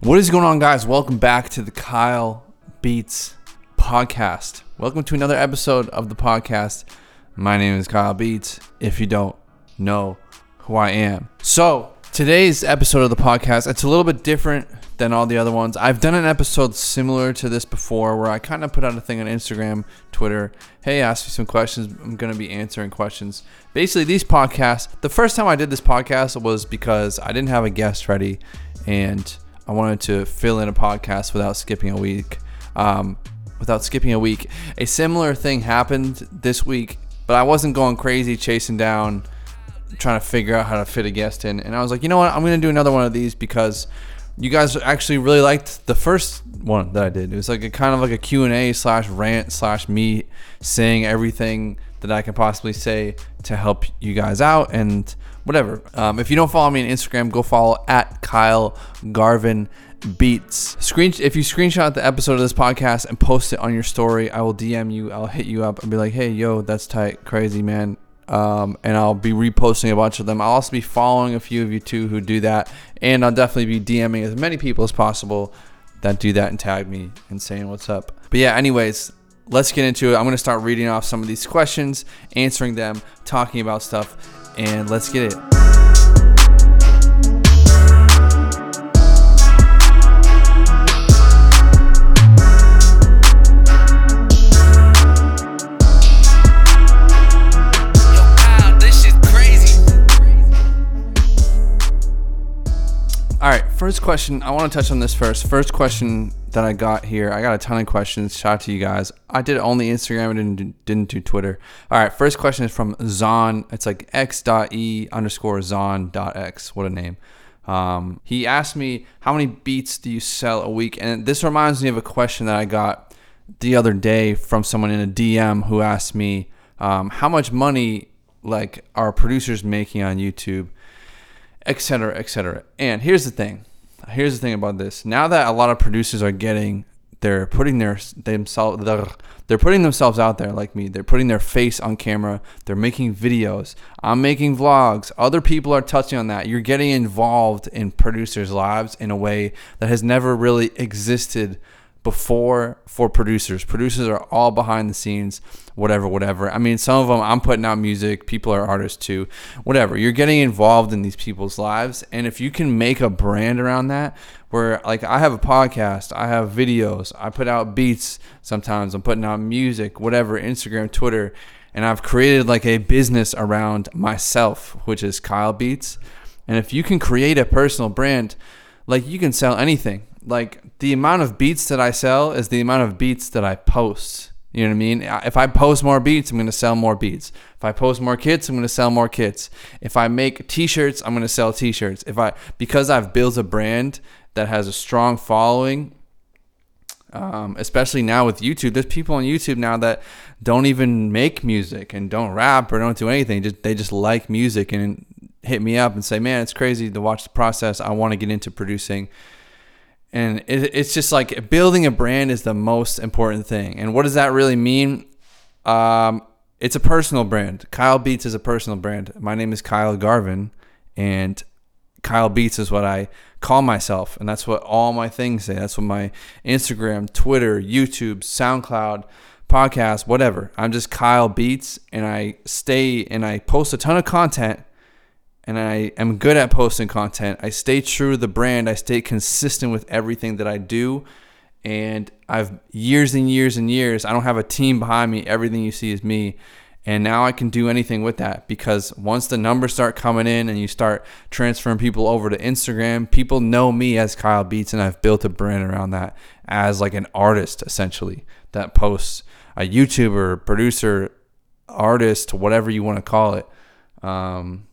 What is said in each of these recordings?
What is going on, guys? Welcome back to the Kyle Beats podcast. Welcome to another episode of the podcast. My name is Kyle Beats. If you don't know who I am, so today's episode of the podcast it's a little bit different than all the other ones. I've done an episode similar to this before, where I kind of put out a thing on Instagram, Twitter. Hey, ask me some questions. I'm going to be answering questions. Basically, these podcasts. The first time I did this podcast was because I didn't have a guest ready, and I wanted to fill in a podcast without skipping a week. Um, without skipping a week. A similar thing happened this week, but I wasn't going crazy chasing down, trying to figure out how to fit a guest in. And I was like, you know what? I'm going to do another one of these because you guys actually really liked the first one that I did. It was like a kind of like a Q&A slash rant slash me saying everything that I can possibly say to help you guys out and whatever. Um, if you don't follow me on Instagram, go follow at Kyle Garvan Beats. Screen if you screenshot the episode of this podcast and post it on your story, I will DM you. I'll hit you up and be like, "Hey, yo, that's tight, crazy man." Um, and I'll be reposting a bunch of them. I'll also be following a few of you too who do that, and I'll definitely be DMing as many people as possible that do that and tag me and saying what's up. But yeah, anyways, let's get into it. I'm gonna start reading off some of these questions, answering them, talking about stuff, and let's get it. First question. I want to touch on this first. First question that I got here. I got a ton of questions. Shout out to you guys. I did only Instagram and didn't, didn't do Twitter. All right, first question is from Zon. It's like x.e underscore zon.x. What a name. Um, he asked me, How many beats do you sell a week? And this reminds me of a question that I got the other day from someone in a DM who asked me, um, How much money like are producers making on YouTube? etc etc and here's the thing here's the thing about this. Now that a lot of producers are getting they're putting their themselves they're putting themselves out there like me. They're putting their face on camera. They're making videos. I'm making vlogs. Other people are touching on that. You're getting involved in producers lives in a way that has never really existed before for producers. Producers are all behind the scenes, whatever, whatever. I mean, some of them I'm putting out music, people are artists too, whatever. You're getting involved in these people's lives. And if you can make a brand around that, where like I have a podcast, I have videos, I put out beats sometimes, I'm putting out music, whatever, Instagram, Twitter, and I've created like a business around myself, which is Kyle Beats. And if you can create a personal brand, like you can sell anything like the amount of beats that I sell is the amount of beats that I post. You know what I mean? If I post more beats, I'm going to sell more beats. If I post more kits, I'm going to sell more kits. If I make t-shirts, I'm going to sell t-shirts. If I because I've built a brand that has a strong following, um, especially now with YouTube, there's people on YouTube now that don't even make music and don't rap or don't do anything. Just they just like music and hit me up and say, "Man, it's crazy to watch the process. I want to get into producing." And it, it's just like building a brand is the most important thing. And what does that really mean? Um, it's a personal brand. Kyle Beats is a personal brand. My name is Kyle Garvan, and Kyle Beats is what I call myself. And that's what all my things say. That's what my Instagram, Twitter, YouTube, SoundCloud, podcast, whatever. I'm just Kyle Beats, and I stay and I post a ton of content and I am good at posting content. I stay true to the brand. I stay consistent with everything that I do. And I've years and years and years, I don't have a team behind me. Everything you see is me. And now I can do anything with that because once the numbers start coming in and you start transferring people over to Instagram, people know me as Kyle Beats and I've built a brand around that as like an artist essentially that posts a YouTuber, producer, artist, whatever you want to call it. Um,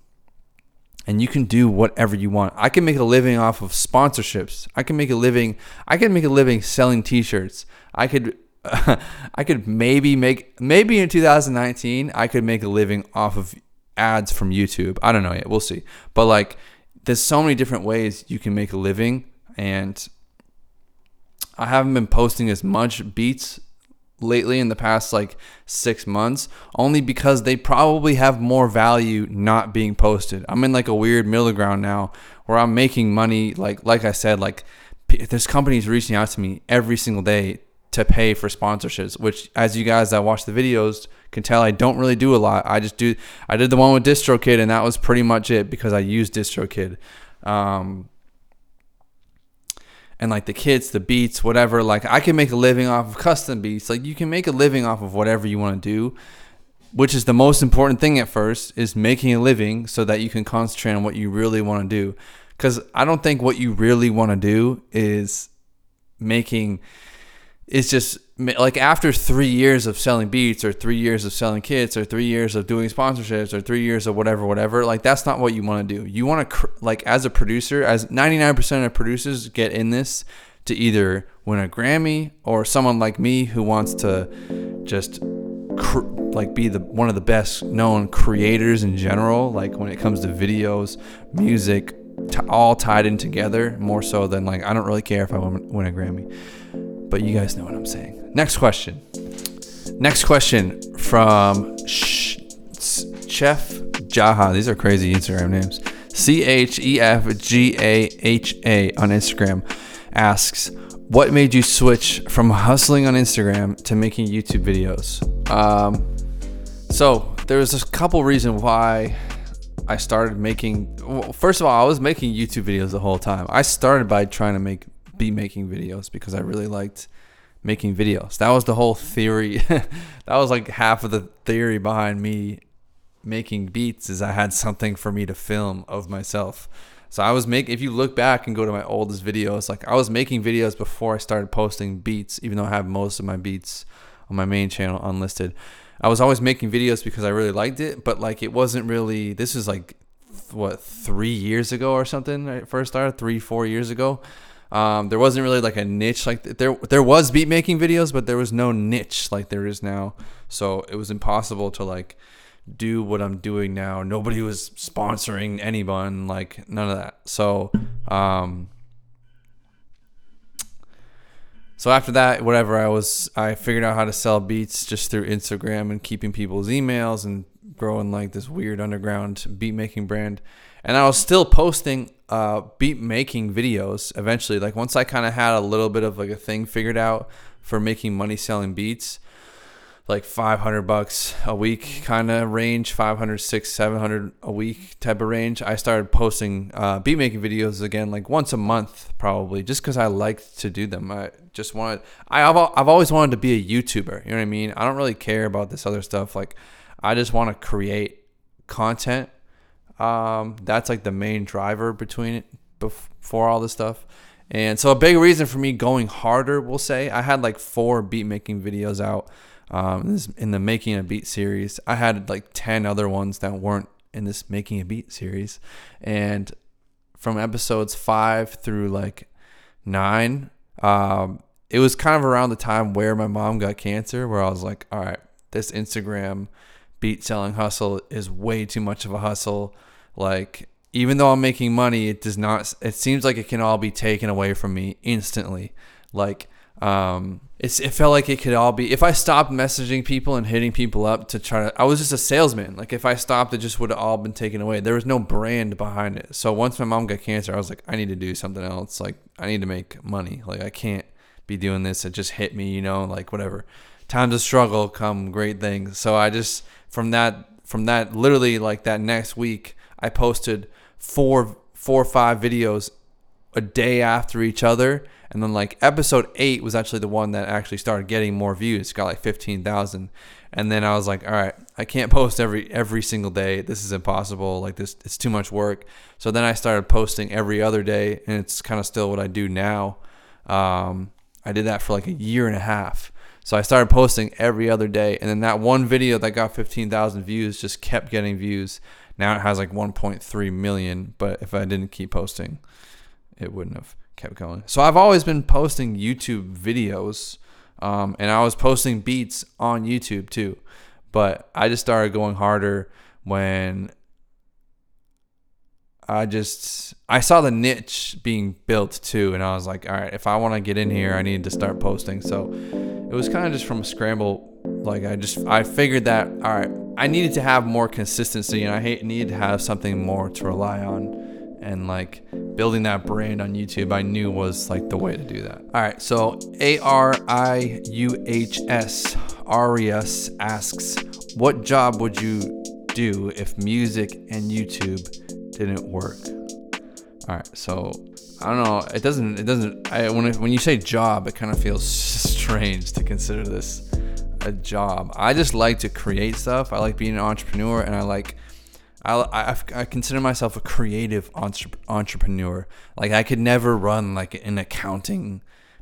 and you can do whatever you want. I can make a living off of sponsorships. I can make a living. I can make a living selling T-shirts. I could, I could maybe make maybe in 2019 I could make a living off of ads from YouTube. I don't know yet. We'll see. But like, there's so many different ways you can make a living, and I haven't been posting as much beats lately in the past like six months only because they probably have more value not being posted i'm in like a weird middle ground now where i'm making money like like i said like there's companies reaching out to me every single day to pay for sponsorships, which as you guys that watch the videos can tell I don't really do a lot. I just do I did the one with DistroKid and that was pretty much it because I use DistroKid. Um and like the kits, the beats, whatever, like I can make a living off of custom beats. Like you can make a living off of whatever you want to do, which is the most important thing at first is making a living so that you can concentrate on what you really want to do. Cuz I don't think what you really want to do is making it's just like after three years of selling beats or three years of selling kits or three years of doing sponsorships or three years of whatever whatever like that's not what you want to do. You want to cr- like as a producer as 99% of producers get in this to either win a grammy or someone like me who wants to just cr- like be the one of the best known creators in general like when it comes to videos music t- all tied in together more so than like i don't really care if i win, win a grammy but you guys know what I'm saying. Next question. Next question from Sh- Chef Jaha. These are crazy Instagram names. C H E F G A H A on Instagram asks, What made you switch from hustling on Instagram to making YouTube videos? Um, so there's a couple reasons why I started making. Well, first of all, I was making YouTube videos the whole time. I started by trying to make be making videos because I really liked making videos. That was the whole theory. that was like half of the theory behind me making beats is I had something for me to film of myself. So I was making if you look back and go to my oldest videos, like I was making videos before I started posting beats, even though I have most of my beats on my main channel unlisted. I was always making videos because I really liked it, but like it wasn't really this is like what, 3 years ago or something I first started, 3 4 years ago. Um, there wasn't really like a niche like there there was beat making videos, but there was no niche like there is now. So it was impossible to like do what I'm doing now. Nobody was sponsoring anyone, like none of that. So um so after that, whatever I was I figured out how to sell beats just through Instagram and keeping people's emails and growing like this weird underground beat making brand. And I was still posting uh, beat making videos eventually. Like once I kind of had a little bit of like a thing figured out for making money selling beats, like 500 bucks a week kind of range, 500, 600, 700 a week type of range. I started posting uh, beat making videos again, like once a month probably, just because I liked to do them. I just wanted, I, I've, I've always wanted to be a YouTuber. You know what I mean? I don't really care about this other stuff. Like I just want to create content um, that's like the main driver between it before all this stuff. And so a big reason for me going harder, we'll say, I had like four beat making videos out um, in the making a beat series. I had like 10 other ones that weren't in this making a beat series. And from episodes five through like nine, um, it was kind of around the time where my mom got cancer, where I was like, all right, this Instagram beat selling hustle is way too much of a hustle. Like even though I'm making money, it does not. It seems like it can all be taken away from me instantly. Like um, it's it felt like it could all be. If I stopped messaging people and hitting people up to try to, I was just a salesman. Like if I stopped, it just would have all been taken away. There was no brand behind it. So once my mom got cancer, I was like, I need to do something else. Like I need to make money. Like I can't be doing this. It just hit me, you know, like whatever. Times of struggle come great things. So I just from that from that literally like that next week I posted four four or five videos a day after each other. And then like episode 8 was actually the one that actually started getting more views. Got like 15,000 and then I was like all right I can't post every every single day. This is impossible. Like this it's too much work. So then I started posting every other day and it's kind of still what I do now. Um, I did that for like a year and a half so I started posting every other day and then that one video that got 15,000 views just kept getting views now it has like 1.3 million, but if I didn't keep posting, it wouldn't have kept going. So I've always been posting YouTube videos, um, and I was posting beats on YouTube too. But I just started going harder when I just I saw the niche being built too, and I was like, all right, if I want to get in here, I need to start posting. So it was kind of just from a scramble. Like I just I figured that all right, I needed to have more consistency, and I hate needed to have something more to rely on. and like building that brand on YouTube, I knew was like the way to do that. All right, so A R I U H S Arias asks, "What job would you do if music and YouTube didn't work?" All right, so I don't know. It doesn't. It doesn't. I, when it, when you say job, it kind of feels strange to consider this a job. I just like to create stuff. I like being an entrepreneur, and I like. I, I, I consider myself a creative entre- entrepreneur. Like I could never run like an accounting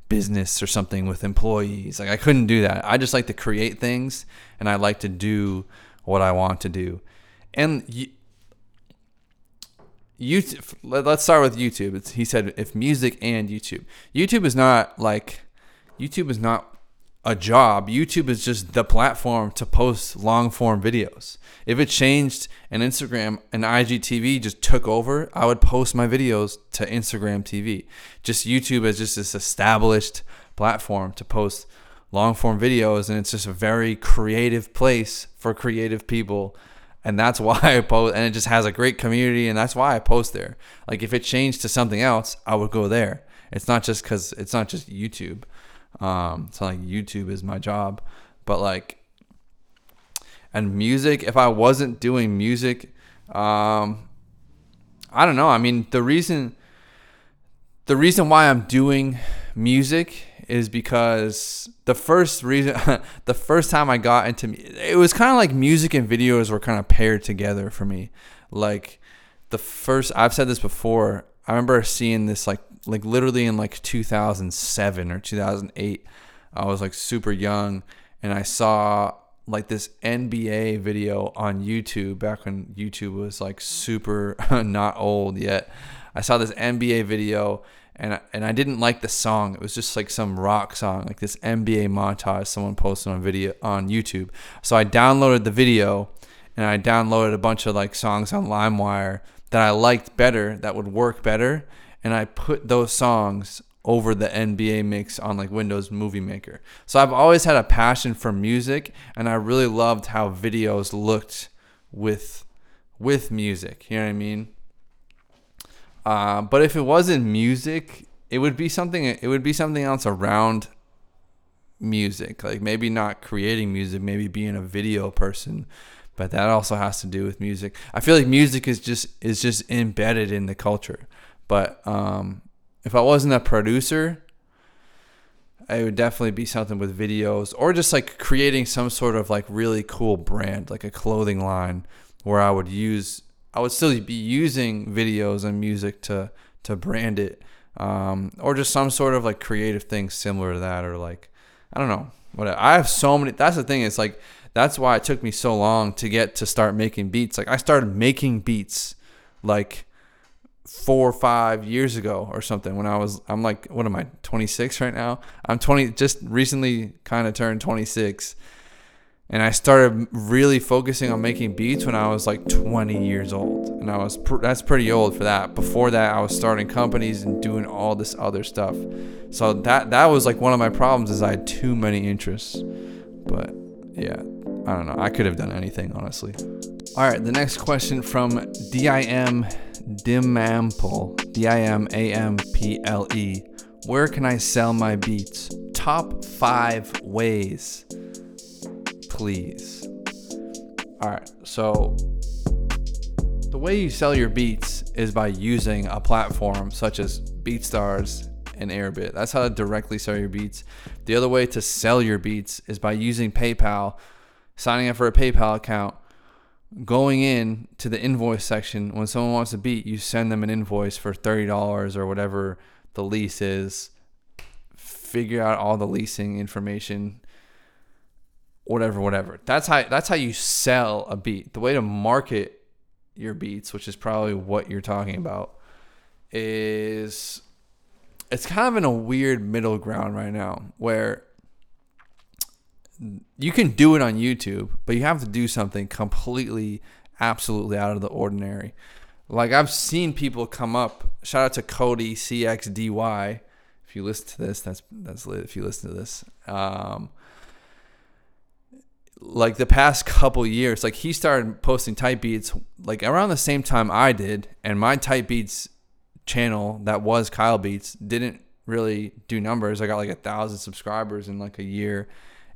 business or something with employees. Like I couldn't do that. I just like to create things, and I like to do what I want to do. And you, YouTube. Let's start with YouTube. It's, he said if music and YouTube. YouTube is not like YouTube is not a job. YouTube is just the platform to post long form videos. If it changed and Instagram and IGTV just took over, I would post my videos to Instagram TV. Just YouTube is just this established platform to post long form videos, and it's just a very creative place for creative people and that's why I post. And it just has a great community, and that's why I post there. Like if it changed to something else, I would go there. It's not just because it's not just YouTube. Um, it's not like YouTube is my job, but like, and music. If I wasn't doing music, um, I don't know. I mean, the reason, the reason why I'm doing music is because the first reason, the first time I got into it was kind of like music and videos were kind of paired together for me. Like the first, I've said this before. I remember seeing this like like literally in like 2007 or 2008. I was like super young, and I saw like this NBA video on YouTube back when YouTube was like super not old yet. I saw this NBA video and I, and I didn't like the song. It was just like some rock song, like this NBA montage someone posted on video on YouTube. So I downloaded the video and I downloaded a bunch of like songs on LimeWire that I liked better, that would work better, and I put those songs over the NBA mix on like Windows Movie Maker. So I've always had a passion for music and I really loved how videos looked with with music. You know what I mean? Uh, but if it wasn't music, it would be something. It would be something else around music. Like maybe not creating music, maybe being a video person. But that also has to do with music. I feel like music is just is just embedded in the culture. But um, if I wasn't a producer, it would definitely be something with videos or just like creating some sort of like really cool brand, like a clothing line where I would use I would still be using videos and music to to brand it, um, or just some sort of like creative thing similar to that, or like I don't know. What I have so many. That's the thing. It's like that's why it took me so long to get to start making beats. Like I started making beats like four or five years ago or something when I was I'm like what am I 26 right now I'm 20 just recently kind of turned 26 and I started really focusing on making beats when I was like 20 years old, and I was pr- that's pretty old for that. Before that, I was starting companies and doing all this other stuff. So that that was like one of my problems is I had too many interests. But yeah, I don't know. I could have done anything honestly. All right, the next question from DIM Dimample D I M A M P L E. Where can I sell my beats? Top five ways please. All right, so the way you sell your beats is by using a platform such as BeatStars and Airbit. That's how to directly sell your beats. The other way to sell your beats is by using PayPal, signing up for a PayPal account, going in to the invoice section. When someone wants a beat, you send them an invoice for $30 or whatever the lease is. Figure out all the leasing information whatever, whatever. That's how that's how you sell a beat. The way to market your beats, which is probably what you're talking about, is it's kind of in a weird middle ground right now where you can do it on YouTube, but you have to do something completely, absolutely out of the ordinary. Like I've seen people come up. Shout out to Cody CXDY. If you listen to this, that's that's lit. If you listen to this, um, like the past couple years, like he started posting type beats like around the same time I did, and my type beats channel that was Kyle Beats didn't really do numbers. I got like a thousand subscribers in like a year,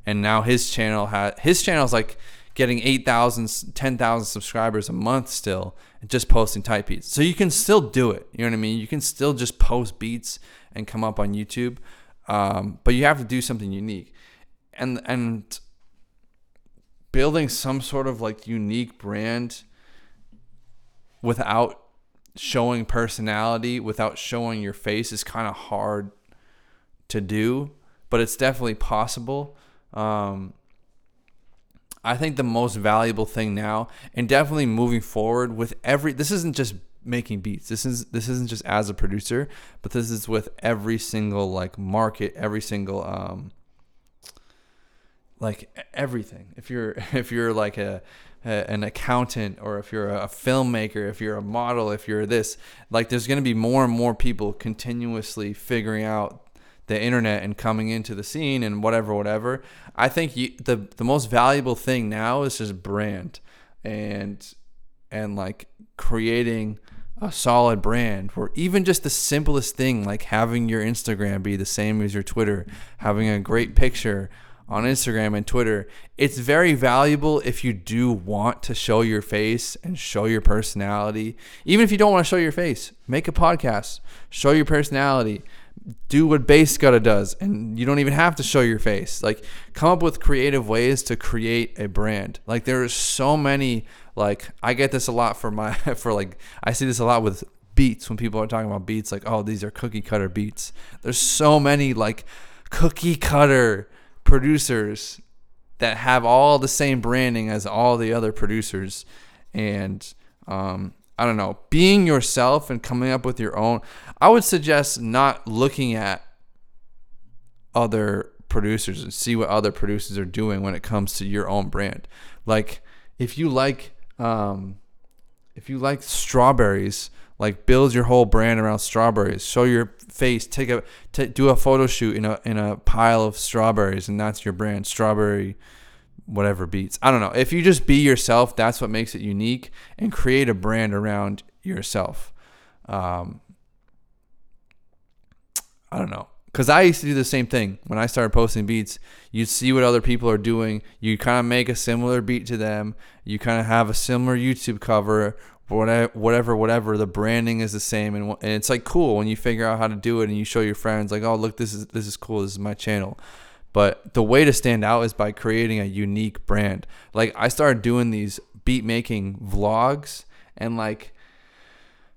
and now his channel had his channel is like getting 8,000, 10,000 subscribers a month still, just posting type beats. So you can still do it. You know what I mean? You can still just post beats and come up on YouTube, um, but you have to do something unique, and and building some sort of like unique brand without showing personality without showing your face is kind of hard to do, but it's definitely possible. Um, I think the most valuable thing now, and definitely moving forward with every, this isn't just making beats. This is this isn't just as a producer, but this is with every single like market, every single um, like everything. If you're if you're like a, a, an accountant or if you're a filmmaker, if you're a model, if you're this, like there's going to be more and more people continuously figuring out the internet and coming into the scene and whatever whatever. I think you, the the most valuable thing now is just brand and and like creating a solid brand or even just the simplest thing like having your Instagram be the same as your Twitter, having a great picture on Instagram and Twitter, it's very valuable if you do want to show your face and show your personality. Even if you don't want to show your face, make a podcast, show your personality, do what Base Gutta does, and you don't even have to show your face. Like, come up with creative ways to create a brand. Like, there are so many. Like, I get this a lot for my for like I see this a lot with beats when people are talking about beats. Like, oh, these are cookie cutter beats. There's so many like cookie cutter producers that have all the same branding as all the other producers. And um, i don't know being yourself and coming up with your own i would suggest not looking at other producers and see what other producers are doing when it comes to your own brand. Like if you like um, if you like strawberries like build your whole brand around strawberries. Show your face. Take a t- do a photo shoot in a in a pile of strawberries and that's your brand. Strawberry whatever beats. I don't know. If you just be yourself that's what makes it unique and create a brand around yourself. Um, i don't know. Because i used to do the same thing. When i started posting beats you see what other people are doing. You kind of make a similar beat to them. You kind of have a similar youtube cover whatever, whatever, whatever. The branding is the same, and, and it's like cool when you figure out how to do it and you show your friends like, oh, look, this is this is cool. This is my channel. But the way to stand out is by creating a unique brand. Like I started doing these beat making vlogs, and like,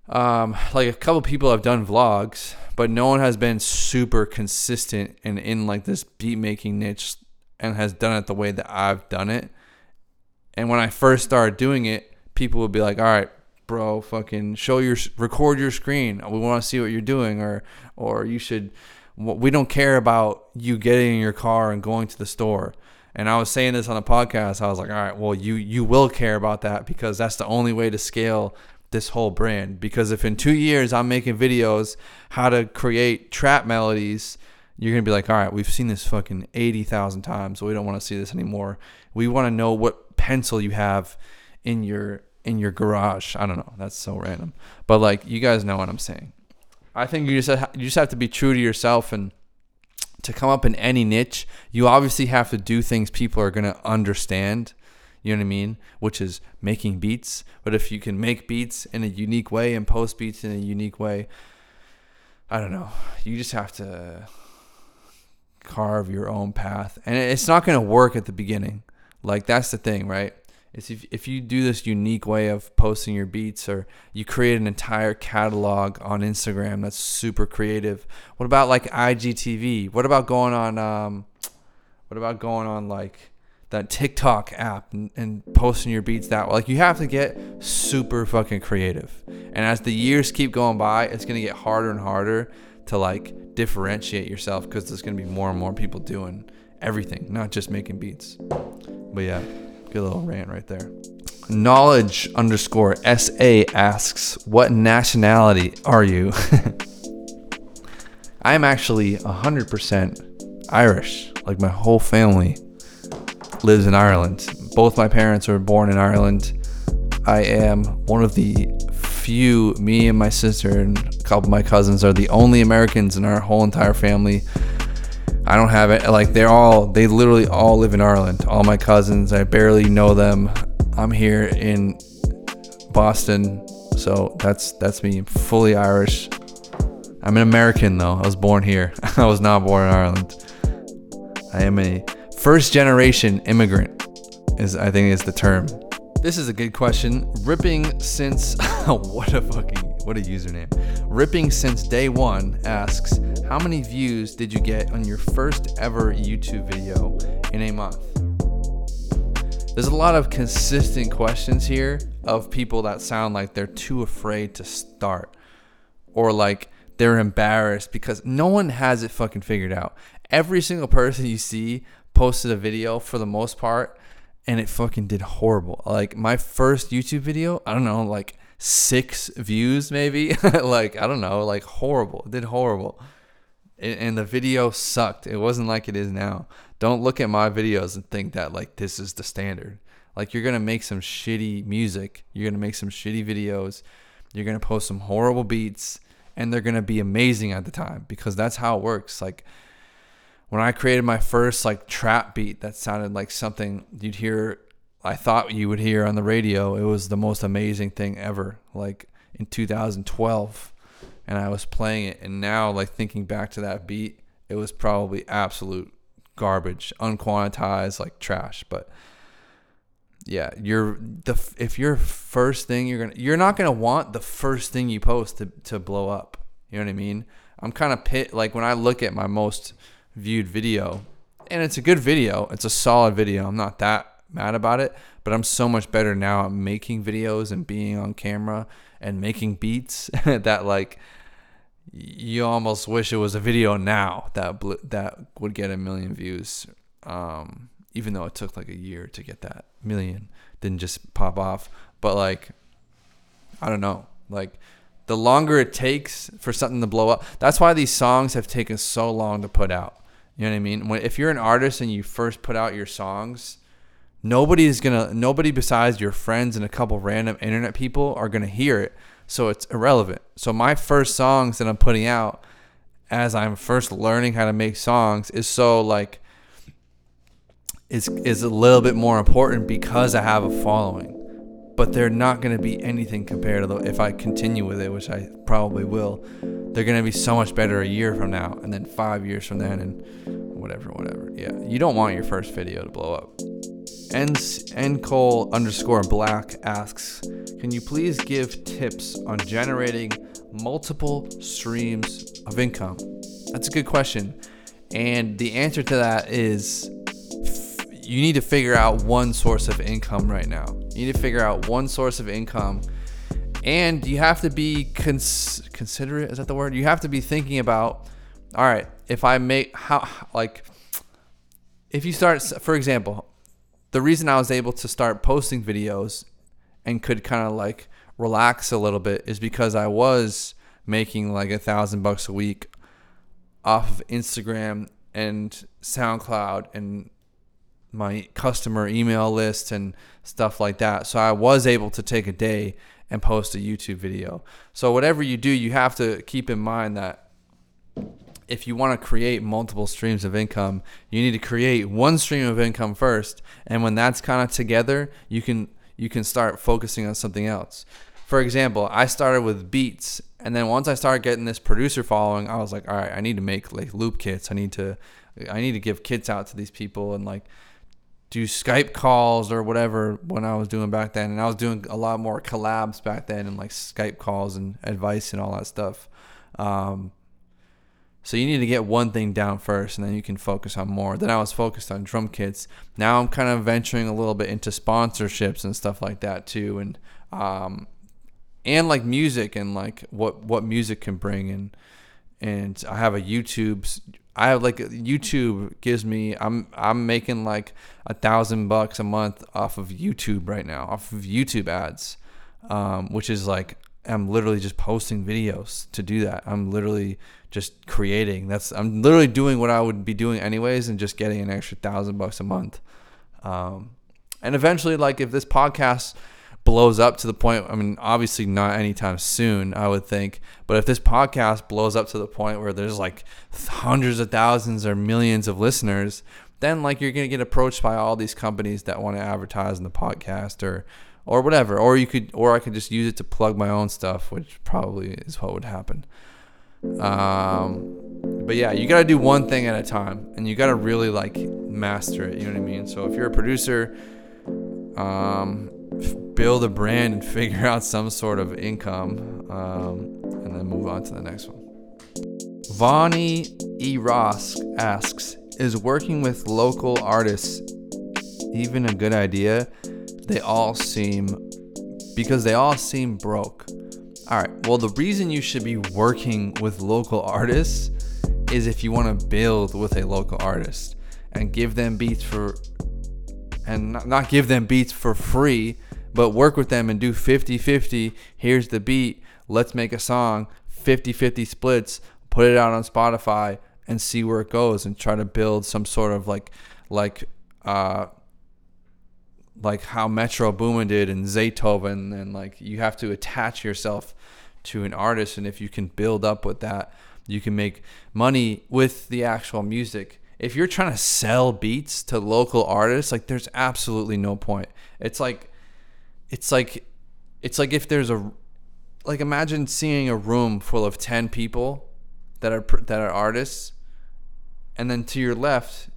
um, like a couple people have done vlogs, but no one has been super consistent and in like this beat making niche and has done it the way that I've done it. And when I first started doing it, people would be like, "All right, bro, fucking show your record your screen. We want to see what you're doing, or or you should. We don't care about you getting in your car and going to the store. And I was saying this on a podcast. I was like, all right, well, you you will care about that because that's the only way to scale this whole brand. Because if in two years I'm making videos how to create trap melodies, you're gonna be like, all right, we've seen this fucking eighty thousand times. So we don't want to see this anymore. We want to know what pencil you have in your in your garage. I don't know. That's so random. But like you guys know what I'm saying. I think you just have, you just have to be true to yourself and to come up in any niche, you obviously have to do things people are going to understand. You know what I mean? Which is making beats. But if you can make beats in a unique way and post beats in a unique way, I don't know. You just have to carve your own path. And it's not going to work at the beginning. Like, that's the thing, right? Is if, if you do this unique way of posting your beats or you create an entire catalog on Instagram that's super creative. What about like IGTV? What about going on um what about going on like that TikTok app and, and posting your beats that way? Like you have to get super fucking creative. And as the years keep going by, it's going to get harder and harder to like differentiate yourself because there's going to be more and more people doing everything, not just making beats. But yeah. Good little rant right there. Knowledge underscore SA asks, What nationality are you? I am actually 100% Irish. Like my whole family lives in Ireland. Both my parents were born in Ireland. I am one of the few, me and my sister and a couple of my cousins are the only Americans in our whole entire family. I don't have it. Like they're all, they literally all live in Ireland. All my cousins, I barely know them. I'm here in Boston, so that's that's me. fully Irish. I'm an American though. I was born here. I was not born in Ireland. I am a first generation immigrant. Is I think is the term. This is a good question. Ripping since what a fucking what a username. Ripping since day one asks, how many views did you get on your first ever YouTube video in a month? There's a lot of consistent questions here of people that sound like they're too afraid to start or like they're embarrassed because no one has it fucking figured out. Every single person you see posted a video for the most part and it fucking did horrible. Like my first YouTube video, I don't know, like six views maybe. like I don't know, like horrible. It did horrible. And the video sucked. It wasn't like it is now. Don't look at my videos and think that like this is the standard. Like you're gonna make some shitty music. You're gonna make some shitty videos. You're gonna post some horrible beats, and they're gonna be amazing at the time because that's how it works. Like when I created my first like trap beat that sounded like something you'd hear I thought you would hear on the radio, it was the most amazing thing ever. Like in 2012 and I was playing it and now like thinking back to that beat, it was probably absolute garbage, unquantized like trash, but yeah, you're the if your first thing you're to you're not to want the first thing you post to to blow up. You know what I mean? I'm kind of pit like when I look at my most viewed video, and it's a good video. It's a solid video. I'm not that mad about it, but I'm so much better now at making videos and being on camera and making beats that like you almost wish it was a video now that bl- that would get a million views. Um, even though it took like a year to get that million, didn't just pop off. But like, I don't know, like the longer it takes for something to blow up, that's why these songs have taken so long to put out. You know what I mean? When if you're an artist and you first put out your songs, nobody's gonna nobody besides your friends and a couple random internet people are gonna hear it. So it's irrelevant. So my first songs that I'm putting out as I'm first learning how to make songs is so like is is a little bit more important because I have a following. But they're not going to be anything compared to the, if I continue with it, which I probably will they're gonna be so much better a year from now, and then five years from then, and whatever, whatever. Yeah, you don't want your first video to blow up. N Cole underscore Black asks, can you please give tips on generating multiple streams of income? That's a good question, and the answer to that is you need to figure out one source of income right now. You need to figure out one source of income and you have to be cons- considerate. Is that the word? You have to be thinking about, all right, if I make how like, if you start, for example, the reason I was able to start posting videos and could kind of like relax a little bit is because I was making like a thousand bucks a week off of Instagram and SoundCloud and my customer email list and stuff like that. So I was able to take a day and post a YouTube video. So whatever you do, you have to keep in mind that if you want to create multiple streams of income, you need to create one stream of income first, and when that's kind of together, you can you can start focusing on something else. For example, I started with beats, and then once I started getting this producer following, I was like, all right, I need to make like loop kits. I need to I need to give kits out to these people and like do Skype calls or whatever when I was doing back then. And I was doing a lot more collabs back then and like Skype calls and advice and all that stuff. Um, so you need to get one thing down first and then you can focus on more. Then I was focused on drum kits. Now I'm kind of venturing a little bit into sponsorships and stuff like that too. And, um, and like music and like what, what music can bring and, and I have a YouTube I have like YouTube gives me I'm I'm making like a thousand bucks a month off of YouTube right now off of YouTube ads, um, which is like I'm literally just posting videos to do that. I'm literally just creating. That's I'm literally doing what I would be doing anyways and just getting an extra thousand bucks a month. Um, and eventually, like if this podcast blows up to the point, I mean, obviously not anytime soon, I would think, but if this podcast blows up to the point where there's like hundreds of thousands or millions of listeners, then like you're gonna get approached by all these companies that want to advertise in the podcast or or whatever, or you could, or I could just use it to plug my own stuff, which probably is what would happen. Um, but yeah, you got to do one thing at a time and you got to really like master it. You know what I mean? So if you're a producer, um, build a brand and figure out some sort of income, um, and then move on to the next one. Vonnie E. Ross asks, is working with local artists even a good idea? They all seem, because they all seem broke. All right. Well, the reason you should be working with local artists is if you want to build with a local artist and give them beats for and not, give them beats for free, but work with them and do 50-50. Here's the beat. Let's make a song. 50-50 splits. Put it out on Spotify and see where it goes and try to build some sort of like like uh like how Metro Boomin did and Zaytoven and like you have to attach yourself to an artist and if you can build up with that you can make money with the actual music. If you're trying to sell beats to local artists like there's absolutely no point. It's like it's like it's like if there's a like imagine seeing a room full of 10 people that are that are artists and then to your left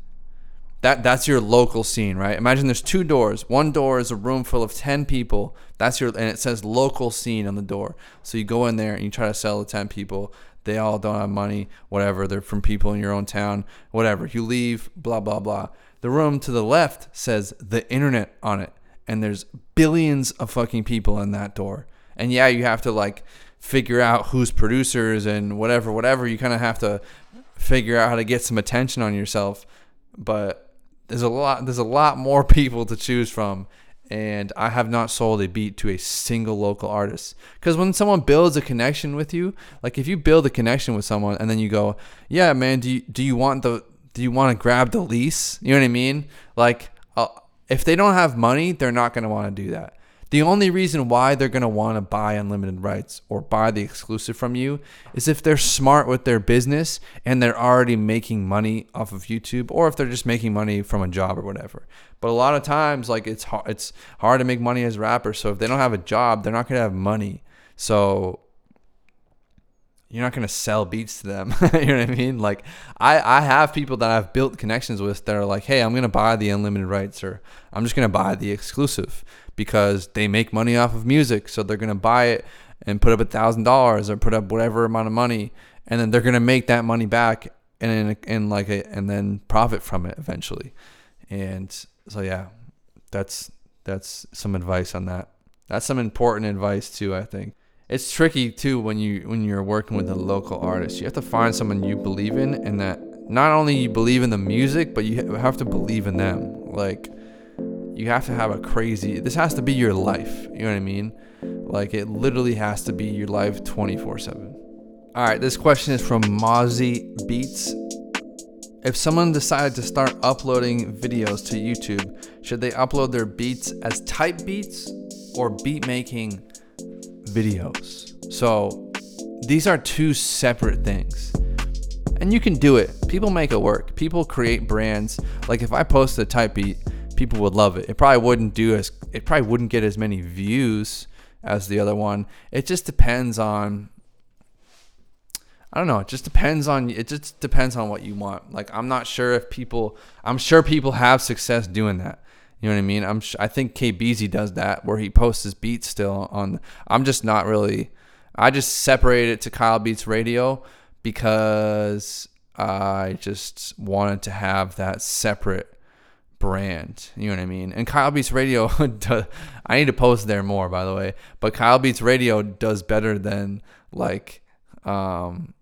that that's your local scene, right? Imagine there's two doors. One door is a room full of 10 people. That's your and it says local scene on the door. So you go in there and you try to sell the 10 people. They all don't have money, whatever. They're from people in your own town, whatever. You leave, blah blah blah. The room to the left says the internet on it and there's billions of fucking people in that door. And yeah, you have to like figure out who's producers and whatever whatever. You kind of have to figure out how to get some attention on yourself. But there's a lot there's a lot more people to choose from and I have not sold a beat to a single local artist. Because when someone builds a connection with you, like if you build a connection with someone and then you go, "Yeah, man, do you, do you want the do you want to grab the lease?" You know what I mean? Like uh, if they don't have money, they're not going to want to do that. The only reason why they're going to want to buy unlimited rights or buy the exclusive from you is if they're smart with their business and they're already making money off of YouTube or if they're just making money from a job or whatever. But a lot of times like it's hard, it's hard to make money as rappers, so if they don't have a job, they're not going to have money. So you're not going to sell beats to them. you know what I mean? Like I, I have people that I've built connections with that are like, hey, I'm going to buy the unlimited rights or I'm just going to buy the exclusive because they make money off of music. So they're going to buy it and put up a thousand dollars or put up whatever amount of money. And then they're going to make that money back and in like a, and then profit from it eventually. And so, yeah, that's, that's some advice on that. That's some important advice too, I think it's tricky too when you when you're working with a local artist. You have to find someone you believe in, and that not only you believe in the music, but you have to believe in them. Like you have to have a crazy. This has to be your life. You know what I mean? Like it literally has to be your life 24 seven. All right, this question is from Mozzie Beats. If someone decided to start uploading videos to YouTube, should they upload their beats as type beats or beat making videos. So these are two separate things. And you can do it. People make it work. People create brands. Like if I post a type beat, people would love it. It probably wouldn't do as it probably wouldn't get as many views as the other one. It just depends on I don't know. It just depends on it. Just depends on what you want. Like I'm not sure if people. I'm sure people have success doing that. You know what I mean? I'm. I think KBZ does that where he posts his beats still on. I'm just not really. I just separated it to Kyle Beats Radio because I just wanted to have that separate brand. You know what I mean? And Kyle Beats Radio, I need to post there more, by the way. But Kyle Beats Radio does better than like, um,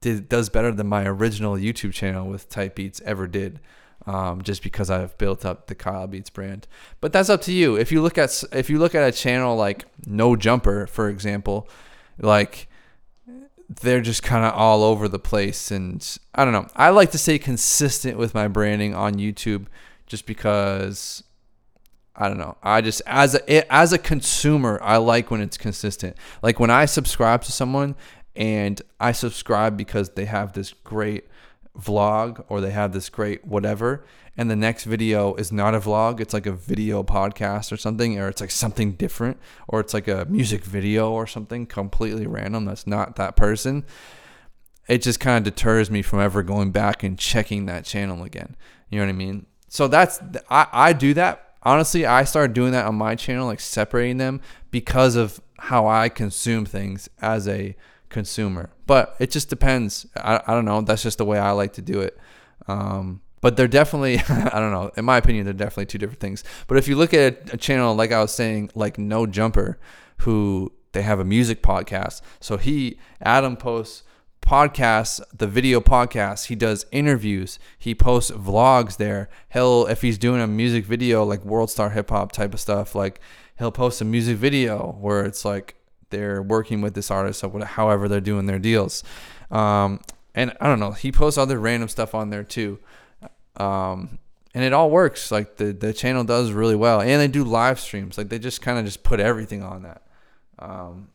did, does better than my original YouTube channel with Type Beats ever did. Um, just because I've built up the Kyle Beats brand, but that's up to you. If you look at if you look at a channel like No Jumper, for example, like they're just kind of all over the place, and I don't know. I like to stay consistent with my branding on YouTube, just because I don't know. I just as a as a consumer, I like when it's consistent. Like when I subscribe to someone and I subscribe because they have this great vlog or they have this great whatever and the next video is not a vlog it's like a video podcast or something or it's like something different or it's like a music video or something completely random that's not that person it just kind of deters me from ever going back and checking that channel again. You know what i mean? So that's i, I do that. Honestly i started doing that on my channel like separating them because of how i consume things as a consumer. But it just depends. I, I don't know. That's just the way I like to do it. Um, but they're definitely, I don't know. In my opinion, they're definitely two different things. But if you look at a channel, like I was saying, like No Jumper, who they have a music podcast. So he, Adam posts podcasts, the video podcasts. He does interviews. He posts vlogs there. He'll, if he's doing a music video, like World Star Hip Hop type of stuff, like he'll post a music video where it's like they're working with this artist or whatever, however they're doing their deals. Um, and I don't know, he posts other random stuff on there too. Um, and it all works. Like the, the channel does really well. And they do live streams. Like they just kind of just put everything on that. Um,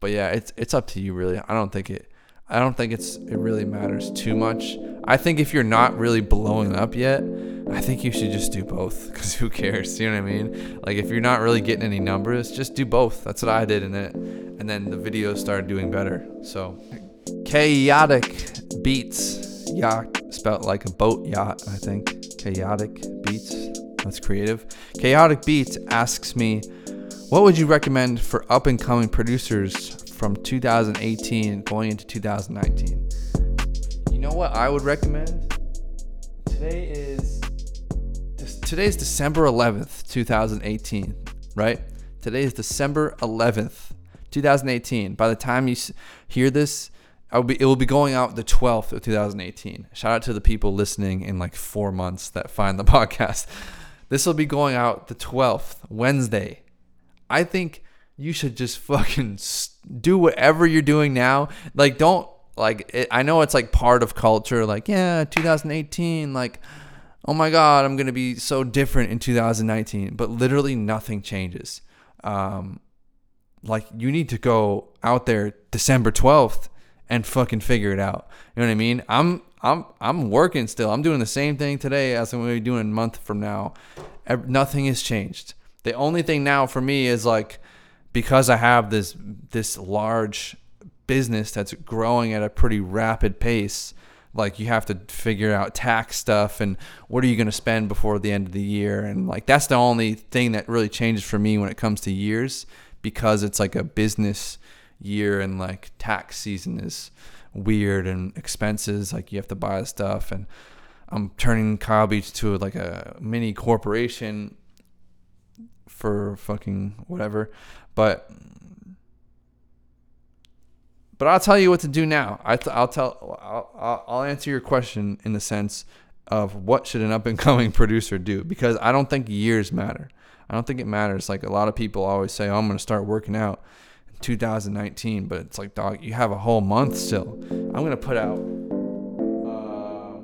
but yeah, it's it's up to you really. I don't think it I don't think it's it really matters too much. I think if you're not really blowing up yet, I think you should just do both because who cares? You know what I mean? Like if you're not really getting any numbers, just do both. That's what I did, and then and then the videos started doing better. So chaotic beats, yacht spelled like a boat yacht. I think chaotic beats. That's creative. Chaotic beats asks me, what would you recommend for up and coming producers from 2018 going into 2019? You know what I would recommend? Today is today's December 11th, 2018, right? Today is December 11th, 2018. By the time you hear this, be, it will be going out the 12th of 2018. Shout out to the people listening in like four months that find the podcast. This will be going out the 12th, Wednesday. I think you should just fucking do whatever you're doing now. Like, don't like. It, I know it's like part of culture. Like, yeah, 2018. Like, oh my god, I'm gonna be so different in 2019. But literally nothing changes. Um, like you need to go out there December 12th and fucking figure it out. You know what I mean? I'm I'm I'm working still. I'm doing the same thing today as I'm gonna be doing a month from now. Nothing has changed. The only thing now for me is like because I have this this large business that's growing at a pretty rapid pace, like you have to figure out tax stuff and what are you going to spend before the end of the year and like that's the only thing that really changes for me when it comes to years because it's like a business year and like tax season is weird and expenses like you have to buy stuff and I'm turning Kyle Beats to like a mini corporation for fucking whatever. But but I'll tell you what to do now. I will tell I'll, I'll answer your question in the sense of what should an up and coming producer do because I don't think years matter. I don't think it matters. Like a lot of people always say, oh, I'm going to start working out in 2019, but it's like, dog, you have a whole month still. I'm going to put out uh,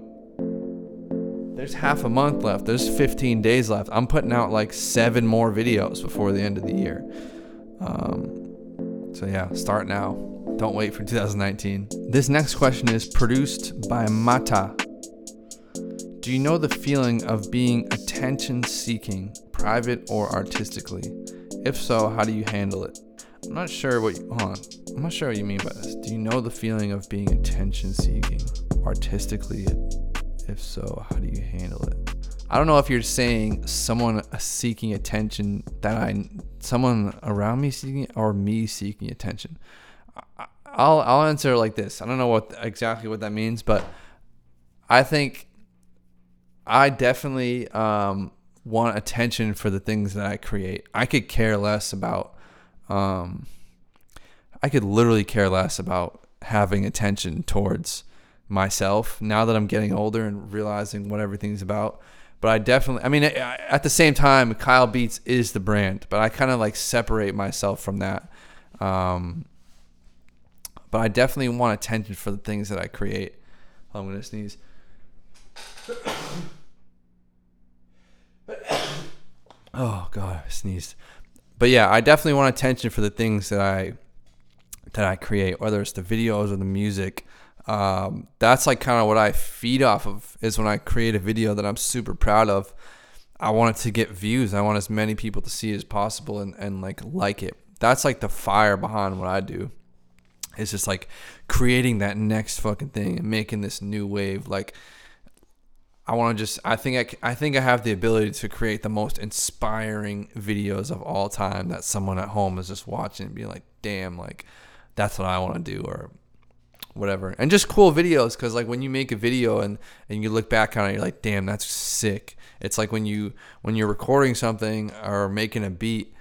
there's half a month left. There's 15 days left. I'm putting out like seven more videos before the end of the year. Um, so yeah, start now. Don't wait for 2019. This next question is produced by Mata. Do you know the feeling of being attention seeking, private or artistically? If so, how do you handle it? I'm not sure what you, on. I'm not sure what you mean by this. Do you know the feeling of being attention seeking, artistically if so, how do you handle it? I don't know if you're saying someone seeking attention that I, someone around me seeking, or me seeking attention. I'll I'll answer like this. I don't know what exactly what that means, but I think I definitely um, want attention for the things that I create. I could care less about. Um, I could literally care less about having attention towards myself now that I'm getting older and realizing what everything's about but I definitely, I mean, at the same time, Kyle Beats is the brand, but I kind of like separate myself from that. Um, but I definitely want attention for the things that I create. I'm gonna sneeze. oh god, I sneezed. But yeah, I definitely want attention for the things that I that I create, whether it's the videos or the music um, that's like kind of what I feed off of. Is when I create a video that I'm super proud of. I want it to get views. I want as many people to see as possible and, and like like it. That's like the fire behind what I do. It's just like creating that next fucking thing and making this new wave. Like I want to just I think I, I think I have the ability to create the most inspiring videos of all time that someone at home is just watching and be like, "Damn, like that's what I want to do," or whatever. And just cool videos because like when you make a video and and you look back on it, you're like, "Damn, that's sick." It's like when you when you're recording something or making a beat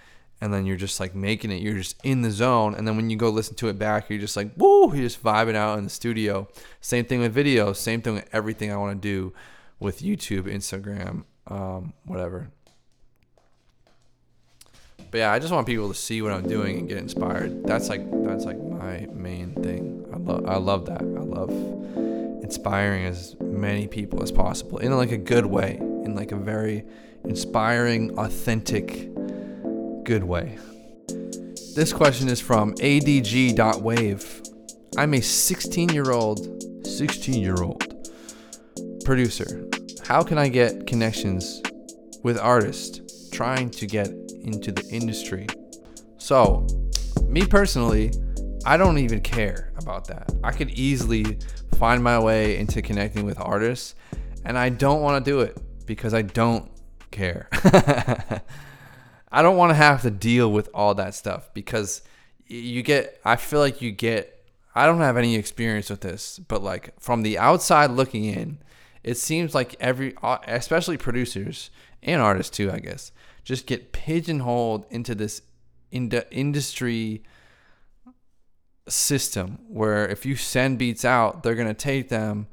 and then you're just like making it, you're just in the zone. And then when you go listen to it back, you're just like, woo, you're just vibing out in the studio. Same thing with video, same thing with everything I want to do with YouTube, Instagram, um, whatever. But yeah, I just want people to see what I'm doing and get inspired. That's like that's like my main thing. I love I love that. I love inspiring as many people as possible in like a good way, in like a very inspiring, authentic, good way. This question is from adg.wave. I'm a 16 year old, 16 year old producer. How can I get connections with artists trying to get into the industry? So, me personally, I don't even care about that. I could easily find my way into connecting with artists, and I don't want to do it because I don't care. I don't want to have to deal with all that stuff because you get, I feel like you get, I don't have any experience with this, but like from the outside looking in, it seems like every, especially producers and artists too, I guess, just get pigeonholed into this ind- industry system where if you send beats out, they're gonna take them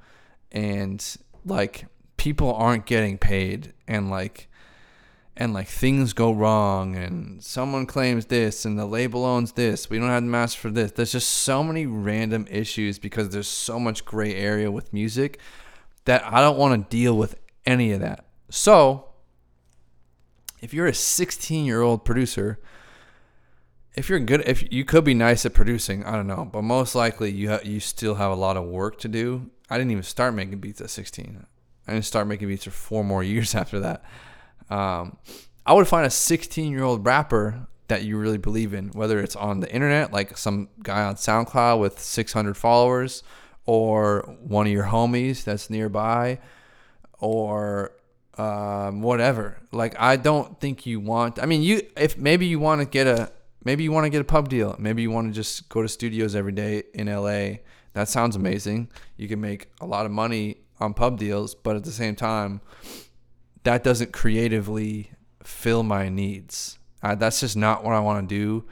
and like people aren't getting paid and like and like things go wrong and someone claims this and the label owns this. We don't have the master for this. There's just so many random issues because there's so much gray area with music that i don't want to deal with any of that. So if you're a 16 year old producer if you're good if you could be nice at producing i don't know but most likely you ha- you still have a lot of work to do. I didn't even start making beats at 16 i didn't start making beats for four more years after that. Um, i would find a 16 year old rapper that you really believe in whether it's on the internet like some guy on soundcloud with 600 followers or one of your homies that's nearby or um, whatever. Like I don't think you want. I mean, you if maybe you want to get a maybe you want to get a pub deal. Maybe you want to just go to studios every day in LA. That sounds amazing. You can make a lot of money on pub deals, but at the same time, that doesn't creatively fill my needs. That's just not what I want to do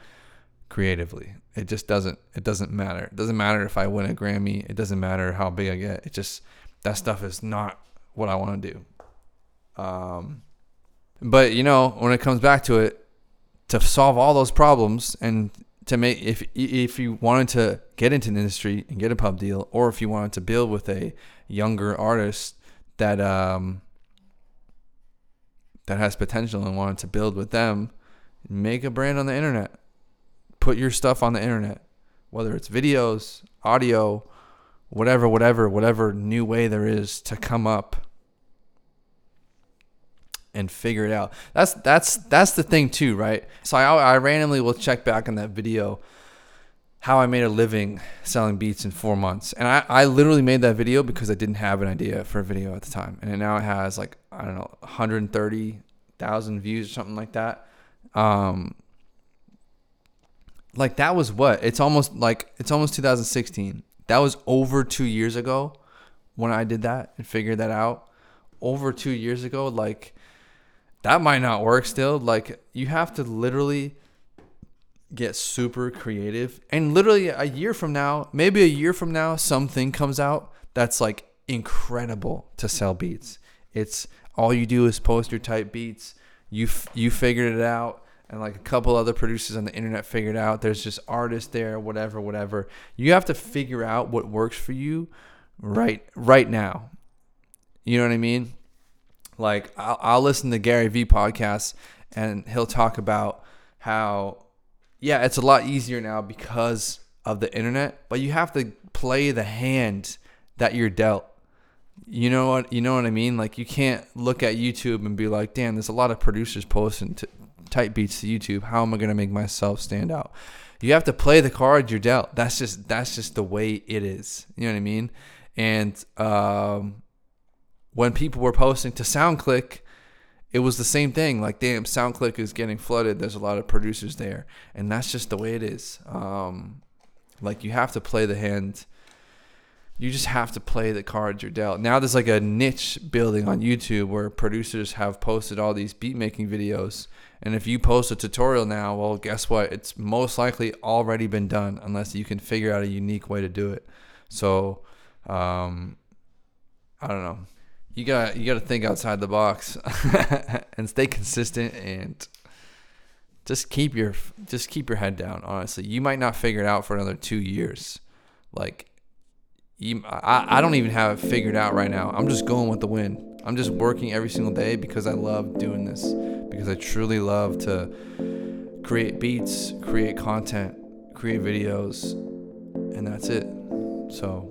creatively. It just doesn't. It doesn't matter. It doesn't matter if I win a Grammy. It doesn't matter how big I get. It just that stuff is not what I want to do. Um, but you know, when it comes back to it, to solve all those problems and to make if if you wanted to get into the industry and get a pub deal, or if you wanted to build with a younger artist that um that has potential and wanted to build with them, make a brand on the internet. Put your stuff on the internet, whether it's videos, audio, whatever, whatever, whatever new way there is to come up and figure it out. That's that's that's the thing too, right? So I I randomly will check back on that video how I made a living selling beats in four months. And I, I literally made that video because I didn't have an idea for a video at the time. And now it has like, I don't know, 130,000 views or something like that. Um, like that was what? It's almost like, it's almost 2016. That was over two years ago when I did that and figured that out. Over two years ago, like that might not work still. Like you have to literally get super creative. And literally a year from now maybe a year from now something comes out that's like incredible to sell beats. It's all you do is post your type beats. You f- you figured it out. And like a couple other producers on the internet figured out. There's just artists there whatever whatever. You have to figure out what works for you right right now. You know what i mean like I'll, I'll listen to Gary Vee podcasts and he'll talk about how yeah, it's a lot easier now because of the internet, but you have to play the hand that you're dealt. You know what? You know what I mean? Like you can't look at YouTube and be like, "Damn, there's a lot of producers posting t- type beats to YouTube. How am I gonna make myself stand out?" You have to play the cards you're dealt. That's just that's just the way it is. You know what I mean? And um, when people were posting to SoundClick, it was the same thing. Like, damn, SoundClick is getting flooded. There's a lot of producers there, and that's just the way it is. Um, like, you have to play the hand. You just have to play the cards you're dealt. Now there's like a niche building on YouTube where producers have posted all these beat making videos, and if you post a tutorial now, well, guess what? It's most likely already been done unless you can figure out a unique way to do it. So, um, I don't know you got you got to think outside the box and stay consistent and just keep your just keep your head down honestly. You might not figure it out for another two years. Like you, I, I don't even have it figured out right now. I'm just going with the wind. I'm just working every single day because i love doing this because i truly love to create beats create content create videos and that's it. So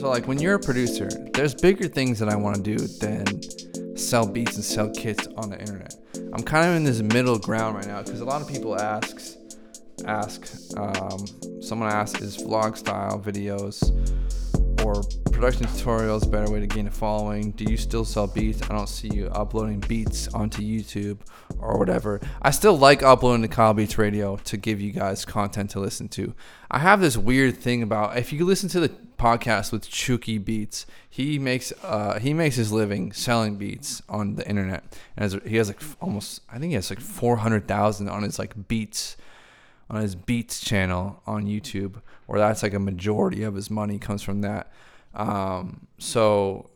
so like when you're a producer, there's bigger things that I want to do than sell beats and sell kits on the internet. I'm kind of in this middle ground right now because a lot of people asks ask um, someone asks is vlog style videos production tutorials better way to gain a following? Do you still sell beats? I don't see you uploading beats onto YouTube or whatever. I still like uploading to Kyle Beats Radio to give you guys content to listen to. I have this weird thing about if you listen to the podcast with Chuki Beats, he makes uh, he makes his living selling beats on the internet, and he has like almost I think he has like four hundred thousand on his like beats on his beats channel on YouTube, where that's like a majority of his money comes from that. Um, so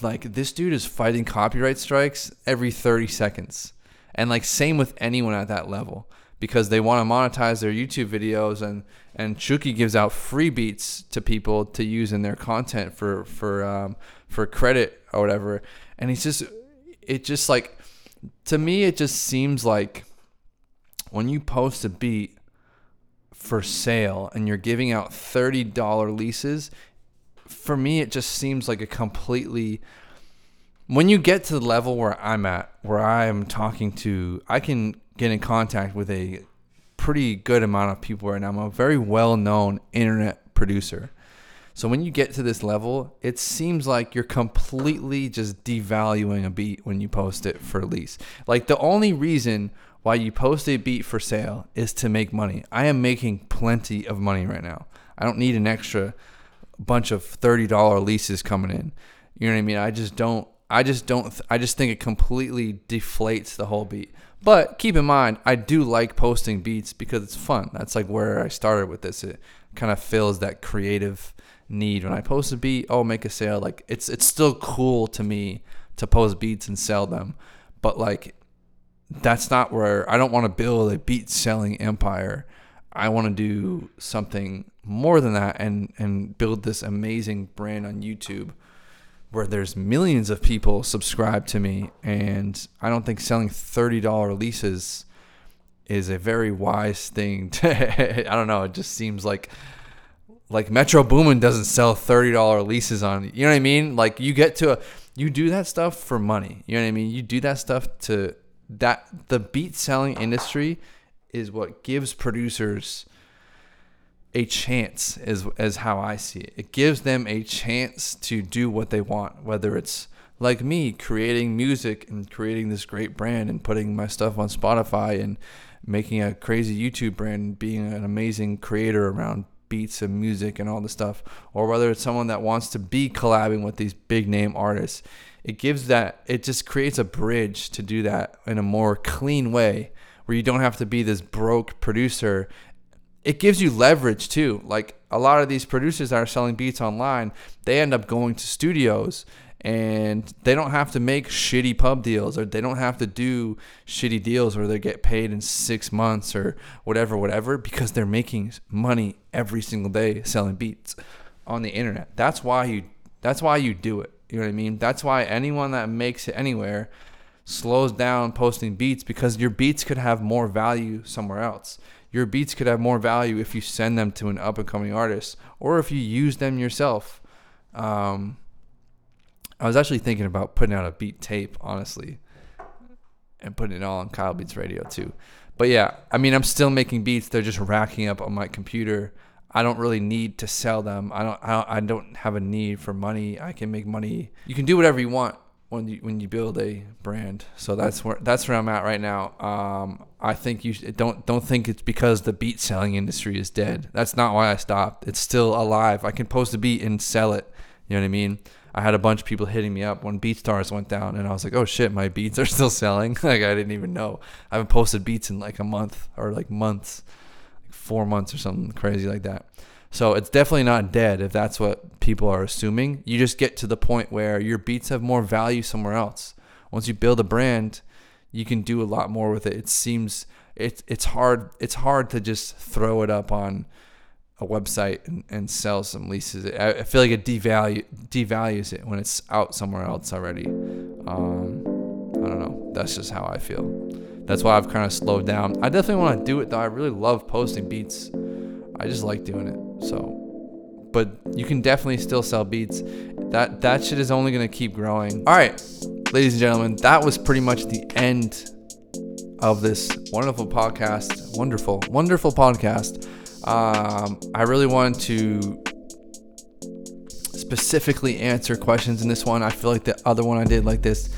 like this dude is fighting copyright strikes every 30 seconds. And like same with anyone at that level because they want to monetize their YouTube videos and and Chuki gives out free beats to people to use in their content for for um, for credit or whatever. And he's just it just like to me it just seems like when you post a beat for sale and you're giving out $30 leases, for me, it just seems like a completely. When you get to the level where I'm at, where I am talking to, I can get in contact with a pretty good amount of people right now. I'm a very well known internet producer. So when you get to this level, it seems like you're completely just devaluing a beat when you post it for lease. Like the only reason why you post a beat for sale is to make money. I am making plenty of money right now. I don't need an extra bunch of $30 leases coming in. You know what I mean? I just don't I just don't I just think it completely deflates the whole beat. But keep in mind, I do like posting beats because it's fun. That's like where I started with this. It kind of fills that creative need. When I post a beat, oh, make a sale. Like it's it's still cool to me to post beats and sell them. But like that's not where I don't want to build a beat selling empire. I want to do something more than that and and build this amazing brand on YouTube where there's millions of people subscribed to me and I don't think selling $30 leases is a very wise thing to I don't know, it just seems like like Metro Boomin doesn't sell $30 leases on you know what I mean? Like you get to a you do that stuff for money. You know what I mean? You do that stuff to that the beat selling industry is what gives producers a chance is as how I see it. It gives them a chance to do what they want, whether it's like me creating music and creating this great brand and putting my stuff on Spotify and making a crazy YouTube brand and being an amazing creator around beats and music and all the stuff, or whether it's someone that wants to be collabing with these big name artists. It gives that it just creates a bridge to do that in a more clean way where you don't have to be this broke producer it gives you leverage too. Like a lot of these producers that are selling beats online, they end up going to studios and they don't have to make shitty pub deals or they don't have to do shitty deals where they get paid in six months or whatever, whatever, because they're making money every single day selling beats on the internet. That's why you that's why you do it. You know what I mean? That's why anyone that makes it anywhere slows down posting beats because your beats could have more value somewhere else. Your beats could have more value if you send them to an up and coming artist or if you use them yourself. Um, I was actually thinking about putting out a beat tape, honestly, and putting it all on Kyle Beats Radio too. But yeah, I mean, I'm still making beats. They're just racking up on my computer. I don't really need to sell them. I don't. I don't, I don't have a need for money. I can make money. You can do whatever you want when you when you build a brand. So that's where that's where I'm at right now. Um, I think you should, don't don't think it's because the beat selling industry is dead. That's not why I stopped. It's still alive. I can post a beat and sell it. You know what I mean? I had a bunch of people hitting me up when BeatStars went down, and I was like, "Oh shit, my beats are still selling!" like I didn't even know. I haven't posted beats in like a month or like months, like four months or something crazy like that. So it's definitely not dead if that's what people are assuming. You just get to the point where your beats have more value somewhere else. Once you build a brand, you can do a lot more with it. It seems it's it's hard it's hard to just throw it up on a website and, and sell some leases. I, I feel like it devalue devalues it when it's out somewhere else already. Um, I don't know. That's just how I feel. That's why I've kind of slowed down. I definitely want to do it though. I really love posting beats. I just like doing it. So, but you can definitely still sell beats. That that shit is only gonna keep growing. All right, ladies and gentlemen, that was pretty much the end of this wonderful podcast. Wonderful, wonderful podcast. Um, I really wanted to specifically answer questions in this one. I feel like the other one I did like this,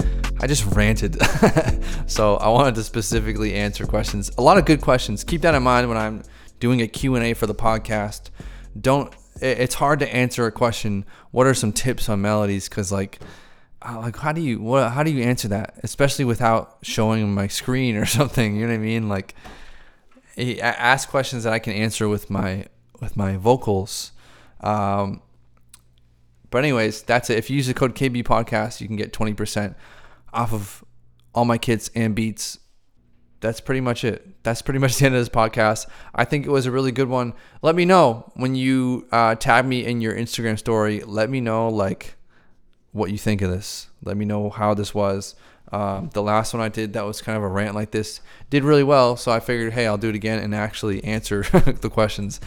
I just ranted. so I wanted to specifically answer questions. A lot of good questions. Keep that in mind when I'm doing a Q&A for the podcast. Don't it's hard to answer a question. What are some tips on melodies cuz like like how do you what how do you answer that especially without showing my screen or something, you know what I mean? Like I ask questions that I can answer with my with my vocals. Um, but anyways, that's it. If you use the code KB Podcast, you can get twenty percent off of all my kits and beats. That's pretty much it. That's pretty much the end of this podcast. I think it was a really good one. Let me know when you uh, tag me in your Instagram story. Let me know like what you think of this. Let me know how this was. Um, the last one I did that was kind of a rant like this did really well, so I figured, hey, I'll do it again and actually answer the questions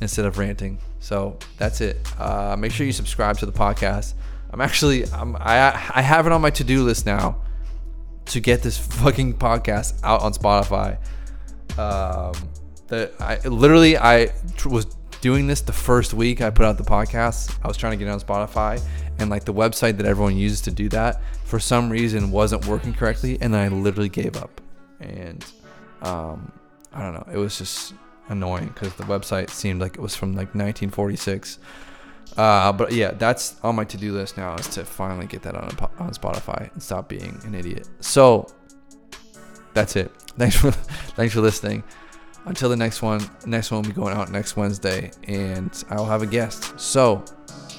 instead of ranting. So that's it. Uh, make sure you subscribe to the podcast. I'm actually I'm, I I have it on my to do list now to get this fucking podcast out on Spotify. Um, the I literally I was doing this the first week I put out the podcast. I was trying to get it on Spotify, and like the website that everyone uses to do that for some reason wasn't working correctly, and I literally gave up. And um, I don't know, it was just annoying because the website seemed like it was from like 1946. Uh, but yeah, that's on my to-do list now is to finally get that on on Spotify and stop being an idiot. So that's it. Thanks for thanks for listening. Until the next one, next one will be going out next Wednesday, and I'll have a guest. So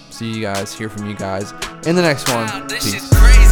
see you guys, hear from you guys in the next one. Wow,